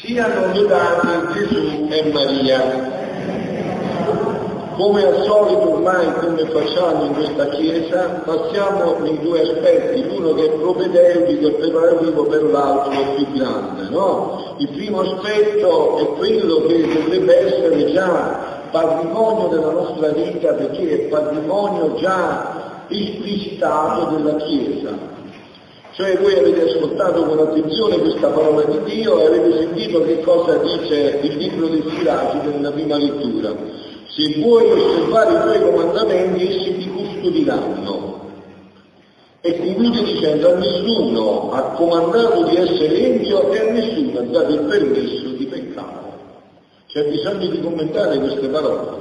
siano lodati Gesù e Maria. Come al solito ormai, come facciamo in questa Chiesa, passiamo nei due aspetti, l'uno che è propedeutico e preparativo per l'altro più grande. No? Il primo aspetto è quello che dovrebbe essere già patrimonio della nostra vita perché è patrimonio già esplicitato della Chiesa. Cioè voi avete ascoltato con attenzione questa parola di Dio e avete sentito che cosa dice il libro dei Siracidi nella prima lettura. Se vuoi osservare i tuoi comandamenti, essi ti custodiranno. E conclude dicendo a nessuno ha comandato di essere empio e a nessuno ha dato il permesso di peccare. C'è bisogno di commentare queste parole.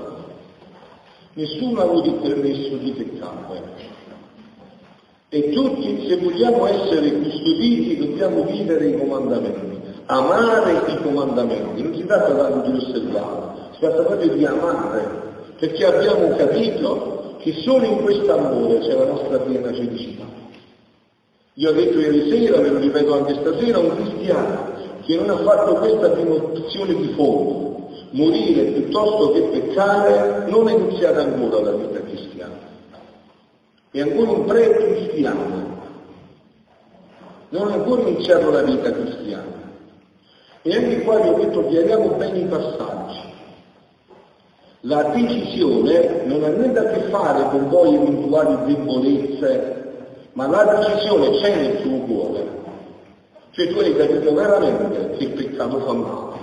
Nessuno ha avuto il permesso di peccare. E tutti, se vogliamo essere custoditi, dobbiamo vivere i comandamenti, amare i comandamenti. Non si tratta tanto di osservare, si tratta proprio di amare, perché abbiamo capito che solo in questo amore c'è la nostra piena felicità. Io ho detto ieri sera, ve lo ripeto anche stasera, un cristiano che non ha fatto questa dimostrazione di fondo, morire piuttosto che peccare, non è iniziata ancora la vita è ancora un pre-cristiano, non ha ancora iniziato la vita cristiana. E anche qua vi ho detto chiariamo bene i passaggi. La decisione non ha niente a che fare con voi eventuali debolezze, ma la decisione c'è nel tuo cuore. Cioè tu hai capito veramente che il peccato fa male.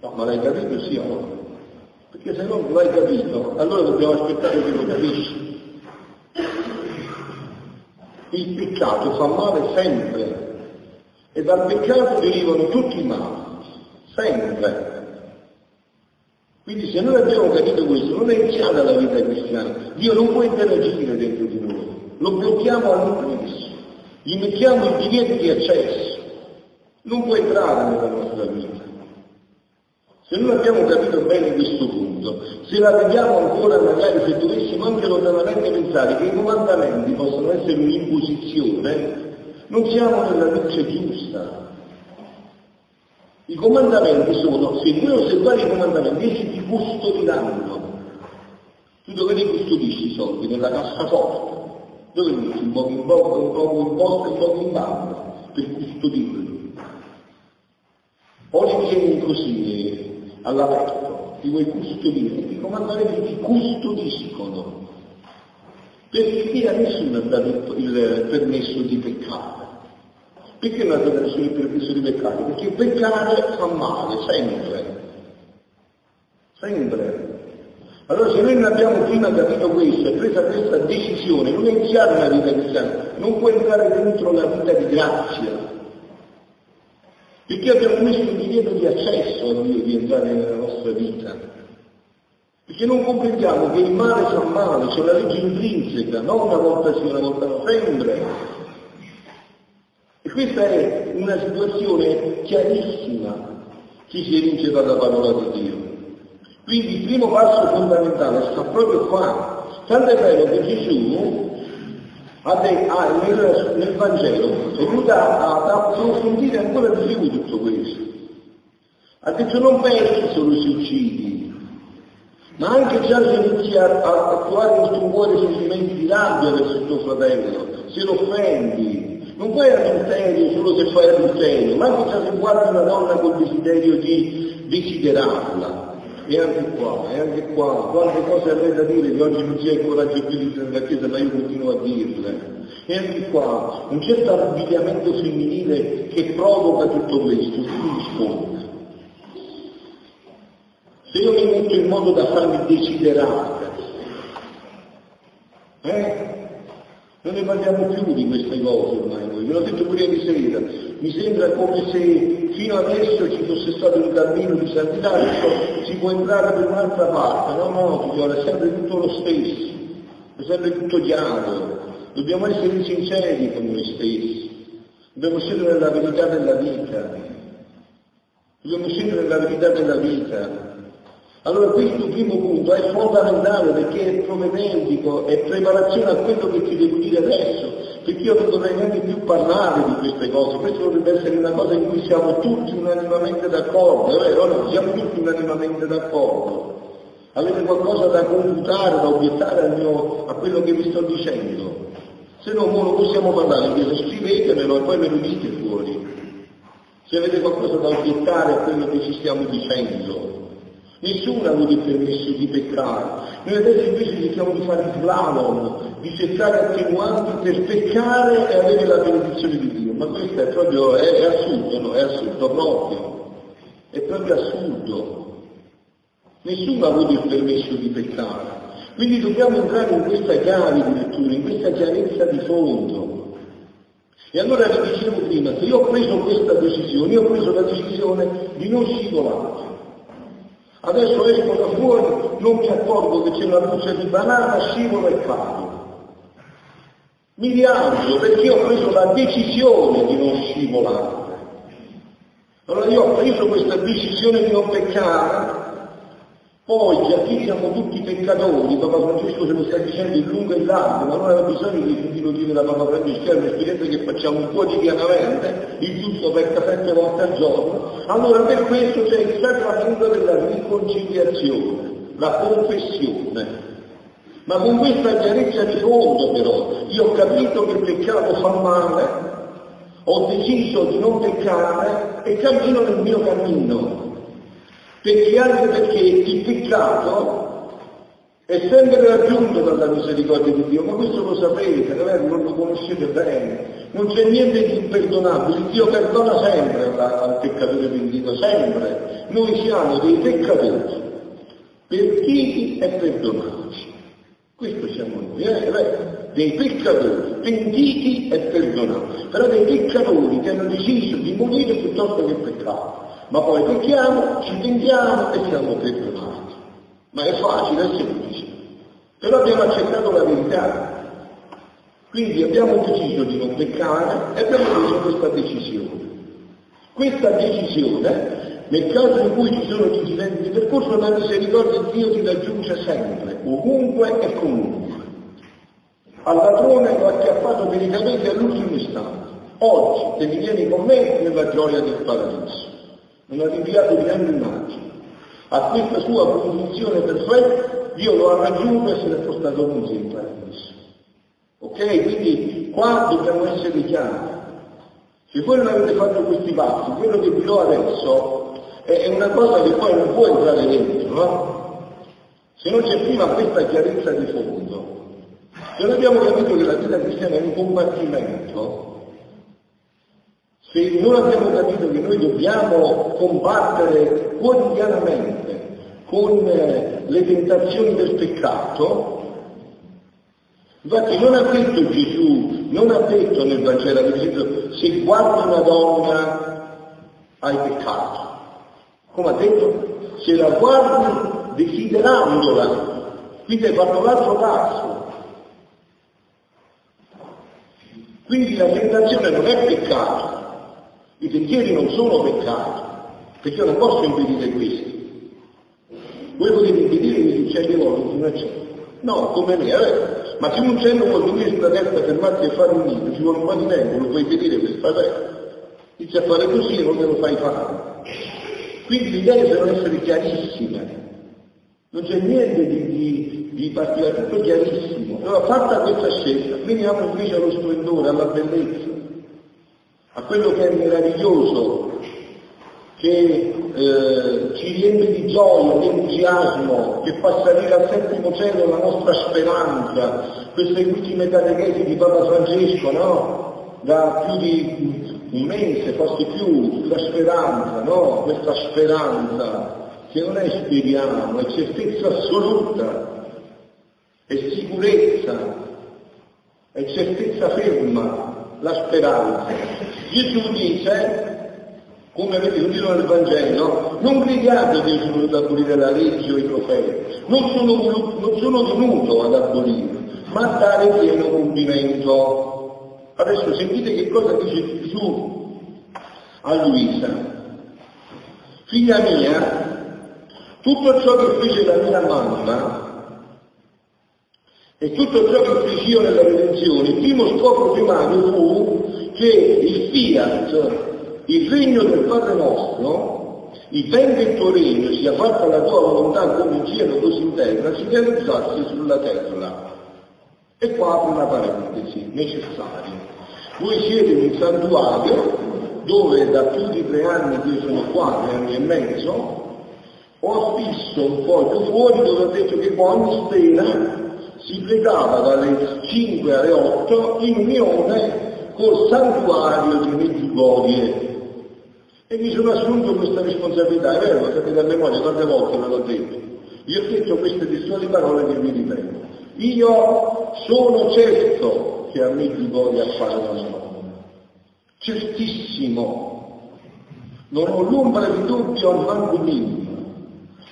No, ma l'hai capito sì o no? Perché se non l'hai capito, allora dobbiamo aspettare che lo capisci. Il peccato fa male sempre. E dal peccato derivano tutti i mali, sempre. Quindi se noi abbiamo capito questo, non è iniziata la vita cristiana, Dio non può interagire dentro di noi, lo blocchiamo all'ingresso, gli mettiamo il divieto di accesso, non può entrare nella nostra vita. Se noi abbiamo capito bene questo punto, se la vediamo ancora magari se dovessimo anche lontanamente pensare che i comandamenti possono essere un'imposizione, non siamo nella luce giusta. I comandamenti sono, se vuoi osservare i comandamenti, essi ti custodiranno. Tu dove li custodisci i soldi? Nella cassaforte. Dove li metti? Un po' in bocca, un po' in posta, un po' in banca, per custodirli. O li tieni così, all'aperto, ti vuoi custodire, i comandamenti ti custodiscono, perché a nessuno ha dato il permesso di peccare. Perché non ha dato nessuno il permesso di peccare? Perché peccare fa male, sempre. Sempre. Allora se noi non abbiamo prima capito questo e presa questa decisione, non è iniziare una vita cristiana, non può entrare dentro la vita di grazia, perché abbiamo messo un divieto di accesso a Dio di entrare nella nostra vita. Perché non comprendiamo che il male fa male, c'è la legge intrinseca, non una volta sì, una volta no, sempre. E questa è una situazione chiarissima che si evince dalla parola di Dio. Quindi il primo passo fondamentale sta proprio qua. Tanto è vero che Gesù ha, nel, Vangelo è venuta ad approfondire ancora di più tutto questo. Ha detto non pensi solo se uccidi, ma anche già se inizi a, a attuare nel tuo cuore sentimenti di rabbia verso il tuo fratello, se lo offendi, non fai adulterio solo se fai adulterio, ma anche già se guardi una donna col desiderio di desiderarla. E anche qua, e anche qua, quante cose avrei da dire che oggi non ha il coraggio più di nella Chiesa, ma io continuo a dirle. E anche qua, un certo abbigliamento femminile che provoca tutto questo, risponde. Se io mi metto in modo da farmi desiderare, eh? Non ne parliamo più di queste cose ormai noi, ve l'ho detto pure ieri sera, mi sembra come se fino adesso ci fosse stato un cammino di santità, adesso si può entrare per un'altra parte, no, no, figliola, è sempre tutto lo stesso, è sempre tutto chiaro, dobbiamo essere sinceri con noi stessi, dobbiamo scendere nella verità della vita, dobbiamo scendere nella verità della vita, allora questo primo punto è fondamentale perché è propedeutico, è preparazione a quello che ti devo dire adesso. perché io non dovrei neanche più parlare di queste cose, questo dovrebbe essere una cosa in cui siamo tutti unanimamente d'accordo, è vero? No? Siamo tutti unanimamente d'accordo. Avete qualcosa da confutare, da obiettare mio, a quello che vi sto dicendo? Se no, non possiamo parlare chiesa, scrivetemelo e poi me lo dite fuori. Se avete qualcosa da obiettare a quello che ci stiamo dicendo. Nessuno ha avuto il permesso di peccare. Noi adesso invece cerchiamo di fare slalom, di cercare attenuanti per peccare e avere la benedizione di Dio. Ma questo è proprio, è, è assurdo, no? È assurdo proprio. È proprio assurdo. Nessuno ha avuto il permesso di peccare. Quindi dobbiamo entrare in questa chiave di lettura, in questa chiarezza di fondo. E allora vi dicevo prima, se io ho preso questa decisione, io ho preso la decisione di non scivolare. Adesso esco da fuori, non mi accorgo che c'è una buccia di banana, scivolo e cado. Mi rialzo perché ho preso la decisione di non scivolare. Allora io ho preso questa decisione di non peccare, poi qui siamo tutti peccatori, Papa Francesco ce lo sta dicendo in lungo e largo, ma non aveva bisogno di sentirlo dire da Papa Francesco, è un'esperienza che facciamo quotidianamente, il giusto pecca sette volte al giorno, allora per questo c'è il sacramento della riconciliazione, la confessione. Ma con questa chiarezza di fondo però, io ho capito che il peccato fa male, ho deciso di non peccare e cammino nel mio cammino, perché anche perché il peccato è sempre raggiunto dalla misericordia di Dio, ma questo lo sapete, non lo conoscete bene, non c'è niente di imperdonabile, Dio perdona sempre al peccatore pentito, sempre. Noi siamo dei peccatori, pentiti e perdonati. Questo siamo noi, eh? dei peccatori, pentiti e perdonati, però dei peccatori che hanno deciso di morire piuttosto che peccare ma poi pecchiamo, ci pentiamo e siamo perdonati. Ma è facile, è semplice. Però abbiamo accettato la verità. Quindi abbiamo deciso di non peccare e abbiamo preso questa decisione. Questa decisione, nel caso in cui ci sono differenze di percorso, la misericordia di Dio ti raggiunge sempre, ovunque e comunque. Al ladrone lo ha acchiappato delicatamente all'ultimo istante. Oggi te vieni con me nella gioia del paradiso non ha rinviato di grandi immagini. A questa sua condizione perfetta Dio lo ha raggiunto e se l'è portato con sé in paradiso. Ok? Quindi qua dobbiamo essere chiari. Se voi non avete fatto questi passi, quello che vi do adesso è una cosa che poi non può entrare dentro, no? Se non c'è prima questa chiarezza di fondo, se noi abbiamo capito che la vita cristiana è un combattimento, se non abbiamo capito che noi dobbiamo combattere quotidianamente con eh, le tentazioni del peccato, infatti non ha detto Gesù, non ha detto nel Vangelo, detto se guardi una donna hai peccato. Come ha detto? Se la guardi desiderandola, quindi hai fatto l'altro passo. Quindi la tentazione non è peccato, i pensieri non sono peccati, perché io non posso impedire questi. Voi potete impedire che gli uccelli volano su una cella. No, come me, eh? ma se un uccello vuole venire sulla testa, fermarsi e fare un nido, ci vuole un po' di tempo, lo puoi impedire per spavare. Inizia a fare così e non te lo fai fare. Quindi le idee devono essere chiarissime. Non c'è niente di, di, di particolare, tutto chiarissimo. Allora fatta questa scelta, veniamo invece allo splendore, alla bellezza a quello che è meraviglioso, che eh, ci riempie di gioia, di entusiasmo, che fa salire al settimo cielo la nostra speranza, queste ultime catechesi di Papa Francesco, no? Da più di un mese, forse più, sulla speranza, no? Questa speranza che non è speriamo, è certezza assoluta, è sicurezza, è certezza ferma, la speranza. Gesù dice, come avete udito nel Vangelo, non gridate che sono venuto ad abolire la legge o i profeti, non sono, non sono venuto ad abolire, ma a dare pieno compimento. Adesso sentite che cosa dice Gesù a Luisa. Figlia mia, tutto ciò che fece la mia mamma E tutto ciò che feci io nella redenzione, il primo scopo primario fu che il fiat, il regno del Padre nostro, il che il tuo regno sia fatta la tua volontà come in cielo così in terra, si realizzasse sulla terra. E qua apro una parentesi, necessaria. Voi siete in un santuario dove da più di tre anni, io sono qua, tre anni e mezzo, ho visto un po' fuori dove ho detto che ogni sera si pregava dalle 5 alle 8 in unione col santuario di Medjugorje. E mi sono assunto questa responsabilità, è vero, lo sapete a memoria, tante volte me l'ho detto. Io ho detto queste testuali parole che mi ripeto. Io sono certo che a Medjugorje appaiono la Madonna. Certissimo. Non ho l'ombra di dubbio al manco minimo.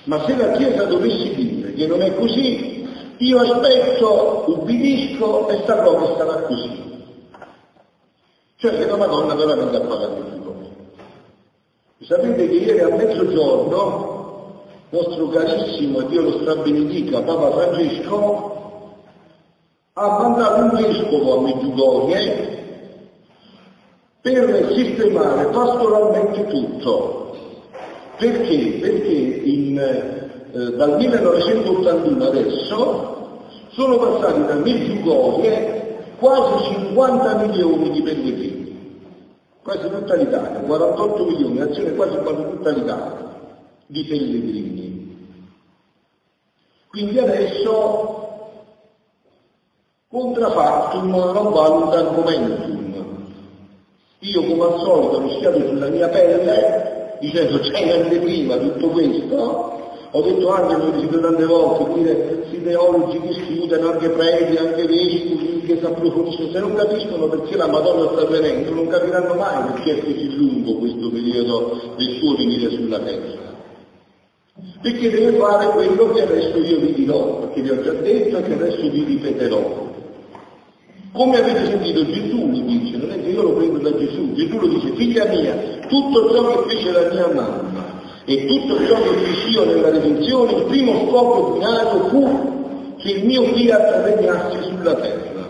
Ma se la Chiesa dovesse dire che non è così, io aspetto, ubbidisco e saprò che sarà così. Cioè che la Madonna veramente appare a Medjugorje. Sapete che ieri a mezzogiorno, nostro carissimo, e Dio lo strabenedica, Papa Francesco, ha mandato un vescovo a Medjugorje per sistemare pastoralmente tutto. Perché? Perché in, eh, dal 1981 adesso sono passati da Medjugorje quasi 50 milioni di pellegrini, quasi tutta l'Italia, 48 milioni, azione quasi quasi tutta l'Italia di pellegrini. Quindi adesso contrafactum non valuta argomentum. Io come al solito ho schiato sulla mia pelle dicendo c'è anteprima tutto questo, ho detto anche, lo dico tante volte, dire, questi teologi che studiano, anche preti, anche vescovi, che si approfondiscono, se non capiscono perché la Madonna sta venendo, non capiranno mai perché è così lungo questo periodo del suo venire sulla terra. Perché deve fare quello che adesso io vi dirò, perché vi ho già detto e che adesso vi ripeterò. Come avete sentito Gesù lo dice, non è che io lo prendo da Gesù, Gesù lo dice, figlia mia, tutto ciò che fece la mia mamma e tutto ciò che io nella redenzione, il primo scopo primario fu che il mio fiat regnasse sulla terra.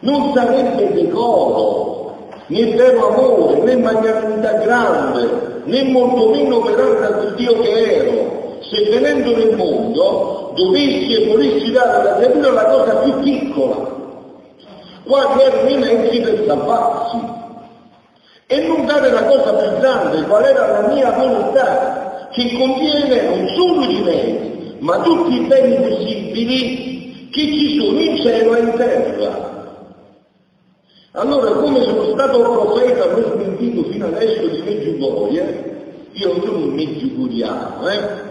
Non sarebbe decoro, né vero amore, né magnanimità grande, né molto meno operare dal Dio che ero, se venendo nel mondo dovessi e volessi dare alla creatura la cosa più piccola, quali erano i per salvarsi, e non dare la cosa più grande, qual era la mia volontà, che contiene non solo i mezzi, ma tutti i beni possibili che ci sono in cielo e in terra. Allora, come sono stato profeta, non smentito fino adesso di Meggiugorie, io sono un meggiugoriano, eh? A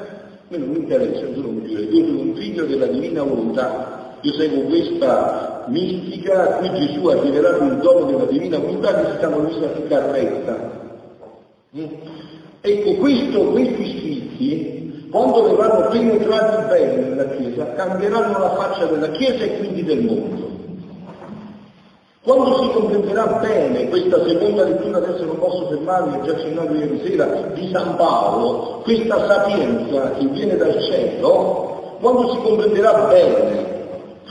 me non mi interessa, sono un io sono un figlio della divina volontà. Io seguo questa mistica, qui Gesù ha rivelato il dono della divina volontà che si chiama Luisa Ficarretta. Mm? Ecco, questo, questi scritti, quando verranno penetrati bene nella Chiesa, cambieranno la faccia della Chiesa e quindi del mondo. Quando si comprenderà bene questa seconda lettura, adesso non posso fermarmi, ho già accennato ieri sera, di San Paolo, questa sapienza che viene dal cielo, quando si comprenderà bene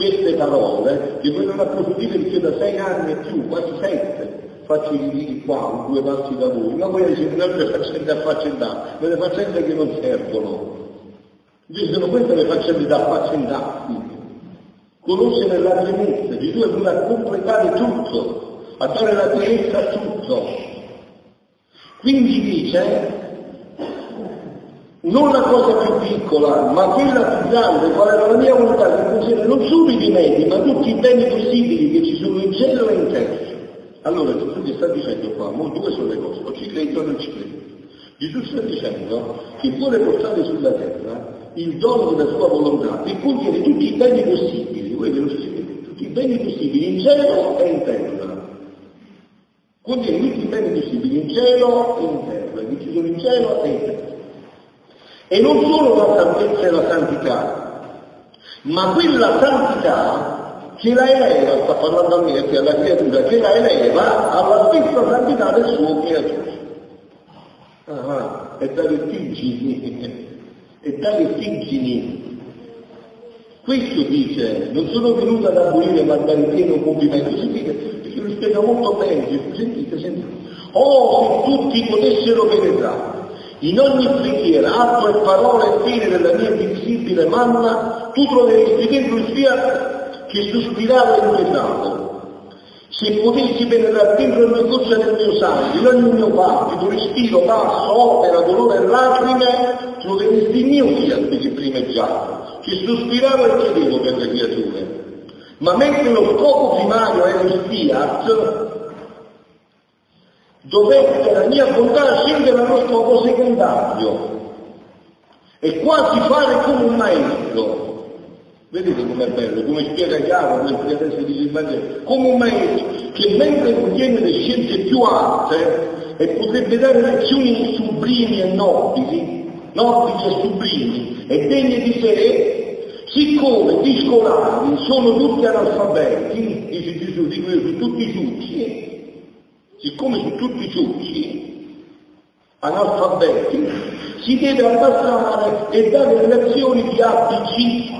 queste parole, che voi non approfondite perché da sei anni e più, quasi sette, faccio i ritiri qua, due passi da voi, ma voi siete altre faccende affaccendate, quelle faccende che non servono. Invece sono queste le faccende da affaccendarsi conoscere la pienezza, Gesù è venuto a completare tutto, a dare la pienezza a tutto. Quindi dice, non la cosa più piccola, ma quella più grande, qual era la mia volontà, che contiene non solo i rimedi, ma tutti i beni possibili che ci sono in cielo e in terra. Allora Gesù ti sta dicendo qua, mo due sono le cose, o ci credo o non ci credo. Gesù sta dicendo che vuole portare sulla terra il dono della sua volontà che contiene tutti i beni possibili, voi ve lo sapete, tutti i beni possibili in cielo e in terra. Contiene tutti i beni possibili in cielo e in terra, che ci sono in cielo e in terra. E non solo la santezza e la santità, ma quella santità che la eleva, sta parlando a me e alla creatura, che la eleva alla stessa santità del suo creatore. Ah, è da vertigini e dalle origini. Questo dice, non sono venuto ad abolire ma a dare pieno compimento, sentite, perché lo spiega molto bene, sentite, sentite. Oh, se tutti potessero penetrare in ogni preghiera, atto e parole e fine della mia invisibile manna, tu troveresti dentro il fiat che sospirava e inquietava. Se potessi penetrare dentro ogni goccia del mio sangue, in ogni mio battito, respiro, passo, opera, dolore e lacrime, troveresti il mio fiat che primeggiato, che sospirava e chiedevo per le creature. Ma mentre lo scopo primario era il fiat, dovette la mia bontà scendere allo scopo secondario e quasi fare come un maestro. Vedete com'è bello, come spiega chiaro mentre adesso dice il Vangelo, come un maestro che mentre contiene le scienze più alte e potrebbe dare lezioni sublimi e nobili, nobili e sublimi e degne di sé, siccome gli scolari sono tutti analfabeti, dice Gesù, io, sono tutti giusti, siccome sono tutti giusti, analfabeti, si deve abbassare e dare lezioni di ABC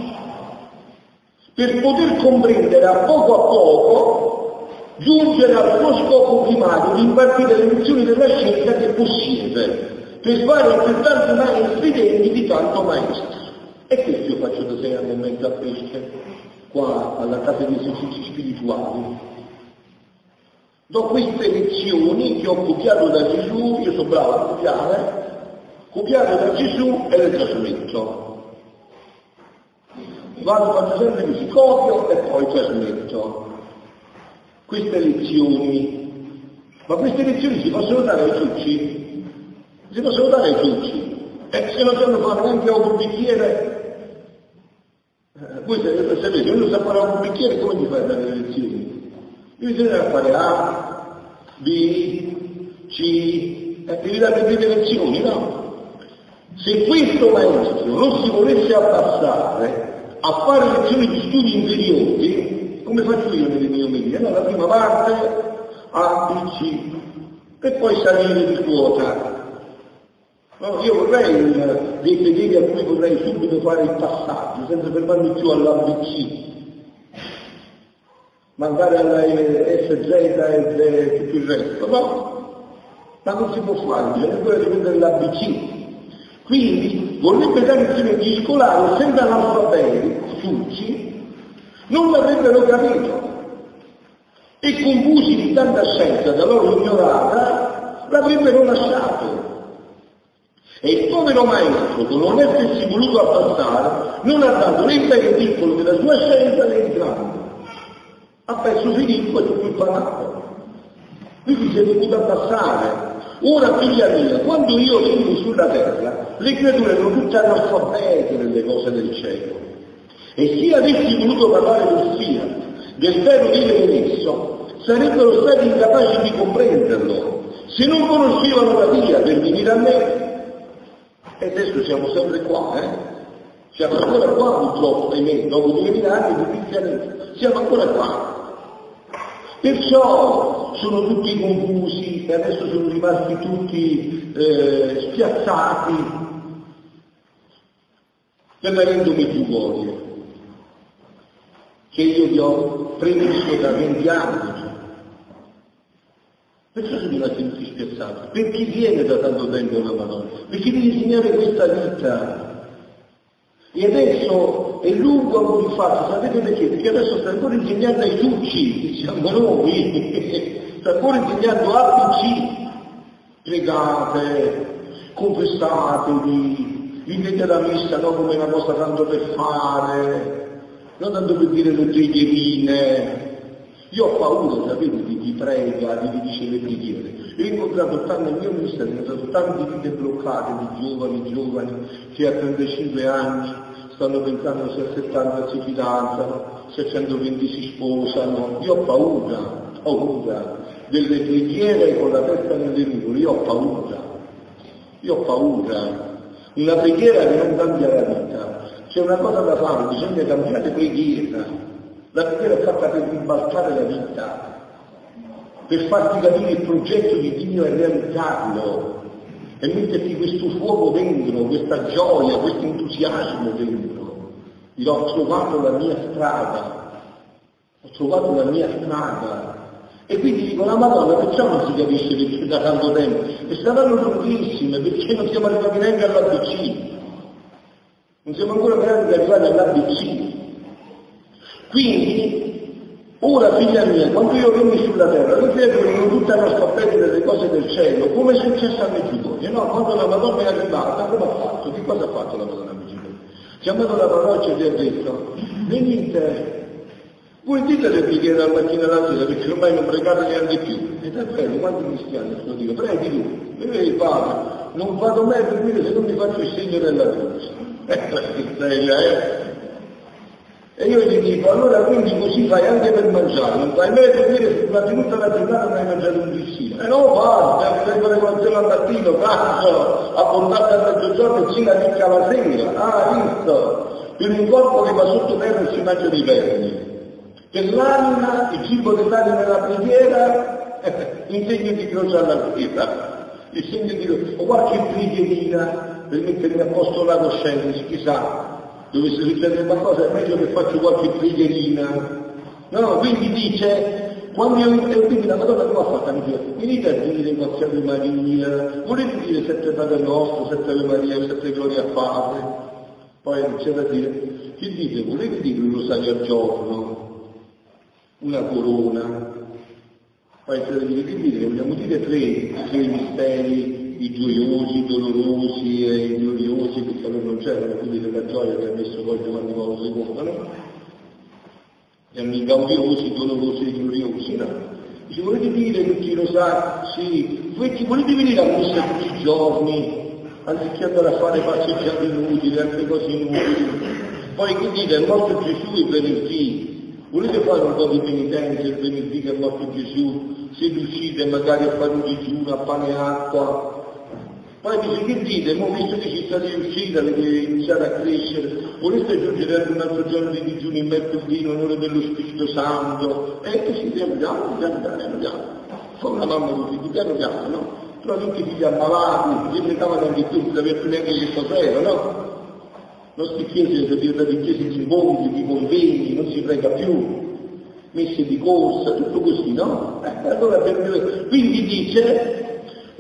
per poter comprendere a poco a poco, giungere al suo scopo primario di impartire le lezioni della scienza che possiede, per fare altrettanti maestri degni di tanto maestro. E questo io faccio da sei anni e mezzo a pesce, qua alla casa di esercizi spirituali Do queste lezioni che ho copiato da Gesù, io sono bravo a copiare, copiato da Gesù e le trasmetto. Vado, faccio sempre così, copio e poi trasmetto. Queste lezioni, ma queste lezioni si possono dare ai ciucci? Si possono dare ai ciucci? E se non sanno fare neanche un bicchiere, eh, voi sapete, uno sa fare un bicchiere, come gli fai a dare le lezioni? Bisogna fare A, B, C, attività di lezioni, no? Se questo maestro non si volesse abbassare a fare lezioni di studi inferiori, come faccio io nelle mie omelie? No, la prima parte, A, B, C, e poi salire di quota. No, io vorrei un, dei fedeli a cui vorrei subito fare il passaggio, senza fermarmi più all'ABC, mandare alla SZ e tutto il resto, no? Ma non si può fare, bisogna ancora prendere l'ABC. Quindi vorrebbe dare insieme gli scolari, senza analfabeti, succi, non l'avrebbero capito. E confusi di tanta scienza da loro ignorata, l'avrebbero lasciato. E il povero maestro, con non essersi voluto abbassare, non ha dato né il piccolo della sua scienza né il grande ha perso Filippo e tutto il palato. Quindi si è dovuto abbassare. Ora, figlia mia, quando io vengo sulla terra, le creature erano tutte analfabete nelle cose del cielo. E se avessi voluto parlare del fiat, del vero Dio messo, sarebbero stati incapaci di comprenderlo. Se non conoscevano la via per venire a me, e adesso siamo sempre qua, eh? Siamo ancora qua purtroppo, ahimè, dopo 2000 anni di cristianesimo, siamo ancora qua. Perciò sono tutti confusi e adesso sono rimasti tutti eh, spiazzati per la buoni che io vi ho premesso da 20 anni. Perciò sono rimasti tutti spiazzati? Per chi viene da tanto tempo la Madonna? Per chi deve insegnare questa vita? E adesso è lungo il fatto, sapete perché? Perché adesso sta ancora insegnando ai ciucci, siamo noi, sta ancora insegnando APC, pregate, confessatevi, vivete la messa non come una cosa tanto per fare, non tanto per dire le preghierine. Io ho paura, sapete, di chi prega, di chi dice le preghiere. Io ho incontrato tanto nel mio ministero, ho incontrato tante vite bloccate di giovani, giovani, che a 35 anni stanno pensando se a 70 si fidanzano, se a 120 si sposano. Io ho paura, paura delle preghiere con la testa nelle nuvole, io ho paura. Io ho paura. Una preghiera che non cambia la vita. C'è una cosa da fare, bisogna cambiare preghiera. La preghiera è fatta per ribaltare la vita, per farti capire il progetto di Dio e realizzarlo e metterti questo fuoco dentro, questa gioia, questo entusiasmo dentro. dirò ho trovato la mia strada, ho trovato la mia strada. E quindi dico, la Madonna perciò non si capisce perché da tanto tempo, e saranno lunghissime, perché non siamo arrivati neanche all'ABC, non siamo ancora neanche arrivati all'ABC. Quindi Ora, figlia mia, quando io venni sulla terra, le che tutta la sapere delle cose del cielo, come è successo a Meggiugorie, no? Quando la Madonna è arrivata, come ha fatto? Che cosa ha fatto la Madonna a Meggiugorie? Chiamato la parrocchia e gli ha detto, venite, voi dite le preghiere dal mattino alla sera perché ormai non pregate neanche più. E bello, quanti cristiani lo dico, preghi tu, il padre, non vado mai a dormire se non mi faccio il segno della croce. Ecco la seria, eh? E io gli dico, allora quindi così fai anche per mangiare, non fai mai a dire se durante tutta la giornata non hai mangiato un grissino. E no, basta, devi fare colazione al mattino, cazzo, abbondante al mezzogiorno e cena ricca la sera. Ah, visto? Per un corpo che va sotto terra e si mangia di vermi. Per l'anima, il cibo dell'anima è la preghiera, in segno di croce alla vita, il segno di o qualche preghierina per mettermi a posto la coscienza, chissà, dovesse succedere qualcosa è meglio che faccio qualche preghierina. No, quindi dice, quando io quindi la Madonna come ha fatto? Mi dice, venite a dire ringraziate Ave Maria, volete dire sette Padre nostro, sette Ave Maria, sette Gloria a Padre? Poi c'è da dire, che dite? Volete dire un rosario al giorno? Una corona? Poi c'è da dire, che dite? Vogliamo dire tre, tre misteri i gioiosi, dolorosi e i gloriosi, che allora non c'erano, quindi della gioia che ha messo poi Giovanni Paolo II, no? Erano i gaudiosi, dolorosi e gloriosi, no? Dice, volete dire tutti lo sa? Sì, voi ci volete venire a messa tutti i giorni, anziché andare a fare passeggiate inutili, altre cose inutili. Poi che dite, è morto Gesù il venerdì, volete fare un po' di penitenza il venerdì che è morto Gesù? Se riuscite magari a fare un digiuno a pane e acqua, poi dice che dite, mo visto che ci state riusciti, avete iniziato a crescere, volete aggiungere anche un altro giorno di digiuno in mercoledì in onore dello Spirito Santo? E così piano piano, piano piano, piano. Come una mamma di figli, piano piano, no? Però tutti figli ammalati, gli mettavano anche più, non più neanche che cos'era, no? nostre chiese sono diventate chiese di mondi, di convegni, non si prega più, messe di corsa, tutto così, no? Eh, allora, quindi dice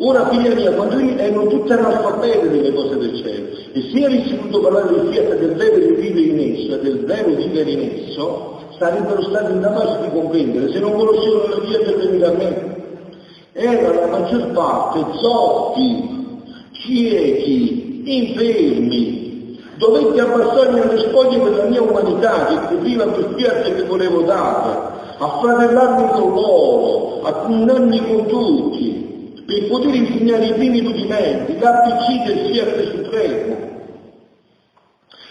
Ora, figlia mia, quando erano tutte analfabete delle cose del cielo, e se avessi voluto parlare del fiat del vero vivere in esso del vero vivere in esso, sarebbero stati incapaci di comprendere se non conoscevano la via per venire a me. Era la maggior parte zoppi, ciechi, infermi. Dovetti abbassarmi alle spoglie della mia umanità che copriva quel fiat che volevo dare, a fratellarmi con loro, a cunnarmi con tutti, per poter insegnare i primi rudimenti, l'ABC del Fiat Supremo.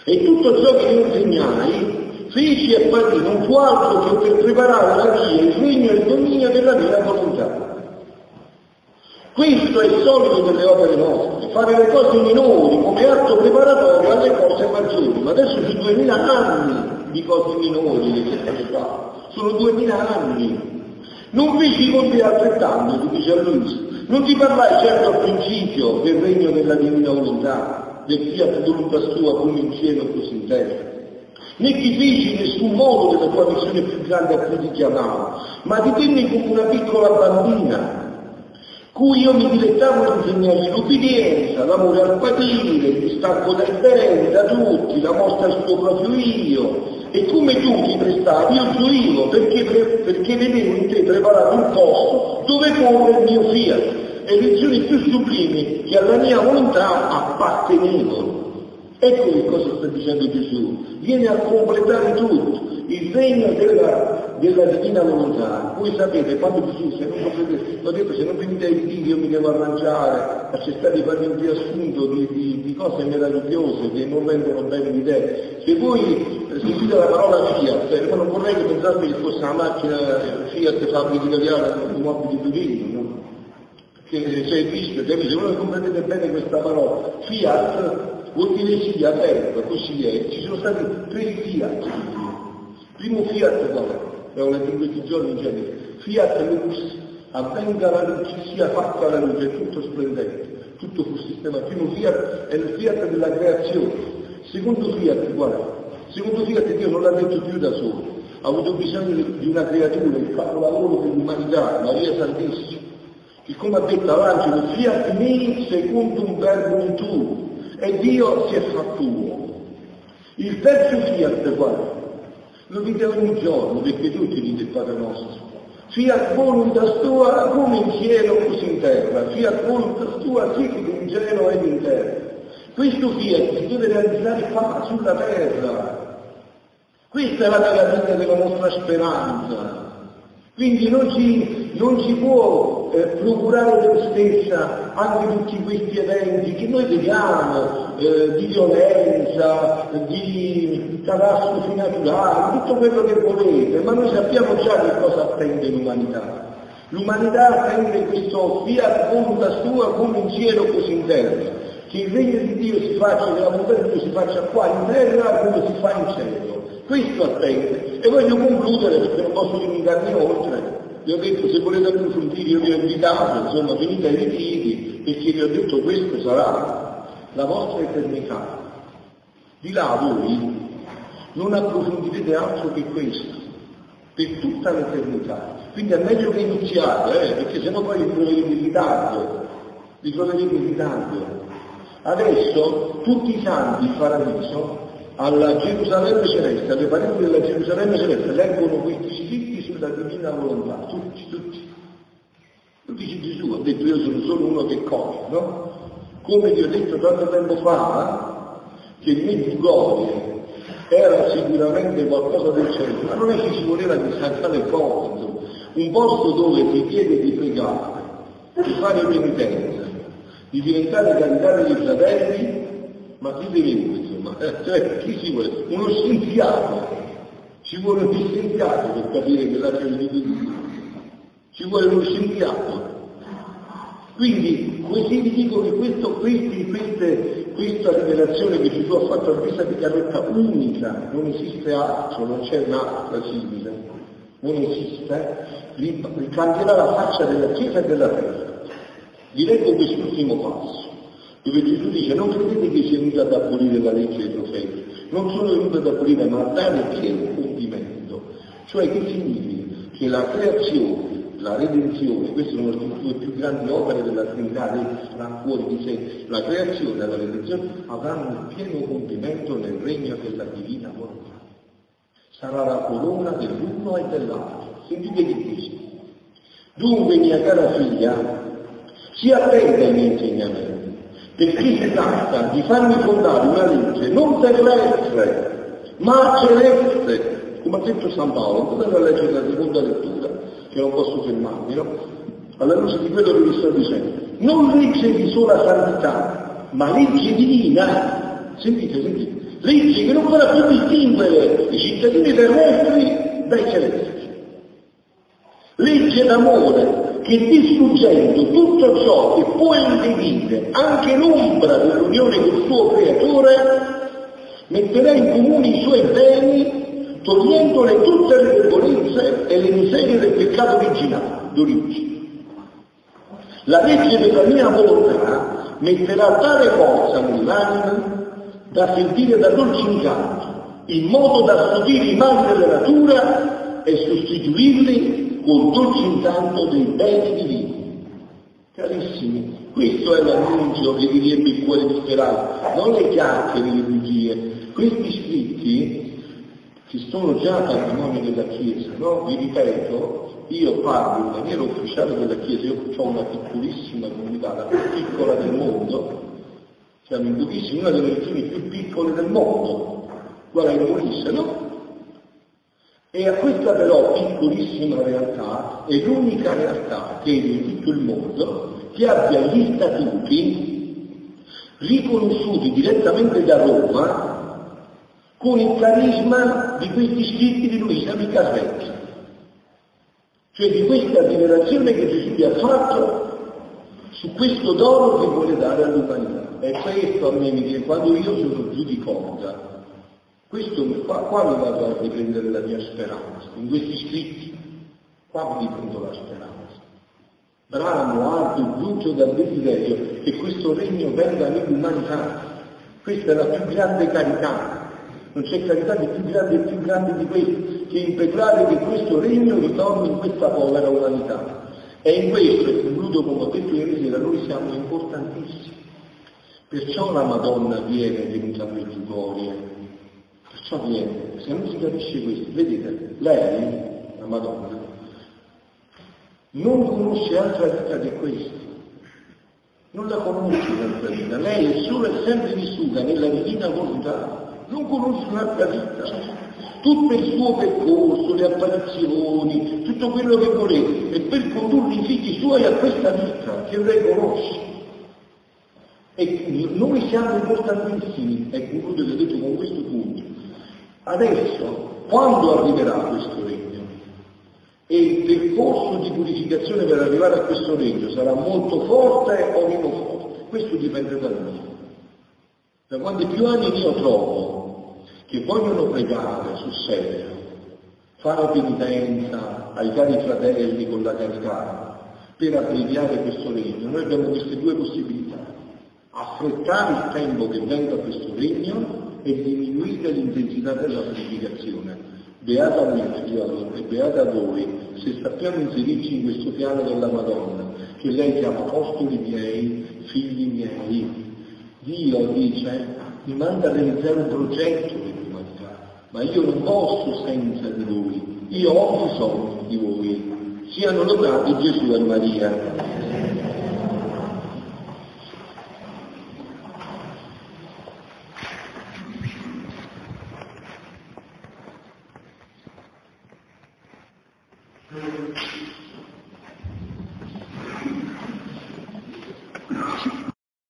E tutto ciò che insegnai feci e fatti non fu altro che per preparare la via, il regno e il dominio della mia volontà. Questo è il solito delle opere nostre, fare le cose minori come atto preparatorio alle cose maggiori. Ma adesso sono duemila anni di cose minori che state fa, sono duemila anni. Non feci con te altrettanto, dice a Luisa, non ti parlai certo al principio del regno della divina volontà, del fiat voluntas tua come in cielo così in terra. Né ti feci in nessun modo della tua missione più grande a cui ti chiamavo, ma ti tenni come una piccola bambina, cui io mi dilettavo di insegnare l'ubbidienza, l'amore al patire, il distacco dai bene, da tutti, la mostra suo proprio io, e come tu ti prestavi, io gioivo perché, perché vedevo in te preparato un posto dove porre il mio fiat. E lezioni più sublimi che alla mia volontà appartenevano. Ecco che cosa sta dicendo Gesù, viene a completare tutto, il regno della, della divina volontà. Voi sapete, quando Gesù, se non comprendete, l'ho detto, se non venite ai figli io mi devo arrangiare, a cercare di fare un riassunto di, di, di, cose meravigliose che non vengono bene di te. Se voi sentite la parola Fiat, eh, non vorrei che pensate che fosse una macchina Fiat fabbrica italiana di mobili Torino, no? Che c'è il rischio, capite? Se voi comprendete bene questa parola, Fiat vuol dire sì, aperto, così è. Ci sono stati tre Fiat. Primo Fiat qual è? Abbiamo letto in questi giorni in genere. Fiat Lux, avvenga la luce, sia fatta la luce, tutto splendente, tutto sul sistema. Primo Fiat è il Fiat della creazione. Secondo Fiat è? Secondo Fiat Dio non l'ha detto più da solo, ha avuto bisogno di una creatura, il capolavoro dell'umanità, Maria Santissima, che come ha detto l'angelo, fiat me secondo un verbo in tu, e Dio si è fatto uomo. Il terzo fiat è? Lo dite ogni giorno, perché tutti dite il Padre nostro. Fiat voluntas tua come in cielo così in terra, fiat voluntas tua sic in cielo ed in terra. Questo fiat si deve realizzare qua sulla terra. Questa è la meraviglia della nostra speranza. Quindi non ci, non ci può eh, procurare se stessa anche tutti questi eventi che noi vediamo eh, di violenza, di catastrofi naturali, tutto quello che volete, ma noi sappiamo già che cosa attende l'umanità. L'umanità attende questo fiat voluntas sua come in cielo così in terra, che il regno di Dio si faccia, che la volontà di Dio si faccia qua in terra come si fa in cielo. Questo attende. E voglio concludere perché non posso limitarmi oltre. Vi ho detto se volete approfondire io vi ho invitato, insomma finite i ritiri, perché vi ho detto questo sarà la vostra eternità. Di là voi non approfondirete altro che questo, per tutta l'eternità. Quindi è meglio che iniziate, eh, perché sennò poi vi troverete in ritardo, vi troverete in ritardo. Adesso tutti i santi in paradiso alla Gerusalemme celeste, alle pareti della Gerusalemme celeste, leggono questi scritti sulla divina volontà, tutti, tutti. Lo dice Gesù, ha detto io sono solo uno che coglie, no? Come vi ho detto tanto tempo fa, che il Medjugorje era sicuramente qualcosa del cielo, ma non è che ci voleva quale cosa, un posto dove ti chiede di pregare, di fare penitenza, di diventare carità dei fratelli, ma chi deve insomma, eh, cioè chi si vuole? Uno scienziato, ci vuole uno scienziato per capire che la di Dio, ci vuole uno scienziato. Quindi così vi dico che questo, questi, queste, questa rivelazione che Gesù ha fatto a questa Carretta unica, non esiste altro, non c'è un'altra simile, non esiste, ricambierà la faccia della Chiesa e della terra. Vi leggo quest'ultimo passo dove Gesù dice non credete che sia venuto ad abolire la legge dei profeti, non sono venuto ad abolire ma a dare pieno compimento. Cioè che significa? Che la creazione, la redenzione, queste sono le due più grandi opere della Trinità dentro, fuori di sé, la creazione e la redenzione avranno il pieno compimento nel regno della divina volontà. Sarà la corona dell'uno e dell'altro. Sentite che dice. Dunque, mia cara figlia, si attenta ai miei insegnamenti perché si tratta di farmi fondare una legge non terrestre, ma celeste, come ha detto San Paolo, potete leggere la seconda lettura, che non posso fermarmi, no? Alla luce di quello che vi sto dicendo. Non legge di sola santità, ma legge divina. Sentite, sentite. Legge che non farà più distinguere i cittadini terrestri dai celesti. Legge d'amore che distruggendo tutto ciò che può impedire anche l'ombra dell'unione col suo creatore, metterà in comune i suoi beni, togliendole tutte le debolezze e le miserie del peccato originale, d'origine. La legge della mia volontà metterà tale forza nell'anima da sentire da dolce incanto, in modo da stupire i mali della natura e sostituirli col dolce incanto dei beni divini. Carissimi, questo è l'annuncio che vi riempie il cuore di speranza, non le chiacchiere, le bugie. Questi scritti, che sono già patrimonio della Chiesa, no? Vi ripeto, io parlo in maniera ufficiale della Chiesa, io ho una piccolissima comunità, la più piccola del mondo, siamo in pochissimi, una delle regioni più piccole del mondo, guarda in Molise, no? E a questa però piccolissima realtà è l'unica realtà che in tutto il mondo che abbia gli statuti riconosciuti direttamente da Roma con il carisma di questi scritti di Luisa Micasvecchi, cioè di questa rivelazione che Gesù vi ha fatto su questo dono che vuole dare all'umanità. E questo a me mi dice, quando io sono giù di corda, questo, qua, qua mi vado a riprendere la mia speranza, in questi scritti, qua mi riprendo la speranza. Bramo, alto, brucio dal desiderio che questo regno venga nell'umanità. Questa è la più grande carità. Non c'è carità di più grande e più grande di questo, che impetrare che questo regno ritorni in questa povera umanità. E in questo, e concludo come ho detto ieri sera, noi siamo importantissimi. Perciò la Madonna viene venuta a Medjugorje, perciò viene, se non si capisce questo, vedete, lei, la Madonna, non conosce altra vita che questa, non la conosce l'altra vita, lei è solo e sempre vissuta nella divina volontà, non conosce un'altra vita. Tutto il suo percorso, le apparizioni, tutto quello che volete, è per condurre i figli suoi a questa vita che lei conosce. E noi siamo importantissimi, e concludo che ho detto con questo punto. Adesso, quando arriverà questo regno? E il percorso di purificazione per arrivare a questo regno sarà molto forte o meno forte? Questo dipende da noi. Da quanti più anni io trovo che vogliono pregare sul serio, fare penitenza ai cari fratelli con la carità per abbreviare questo regno, noi abbiamo queste due possibilità. Affrettare il tempo che venga questo regno e diminuire l'intensità della purificazione. Beata me, figliolo, e beata voi, se sappiamo inserirci in questo piano della Madonna, che lei chiama apostoli miei, figli miei, Dio dice, mi manda a realizzare un progetto di l'umanità, ma io non posso senza di voi, io ho bisogno di voi. Siano lodati Gesù e Maria.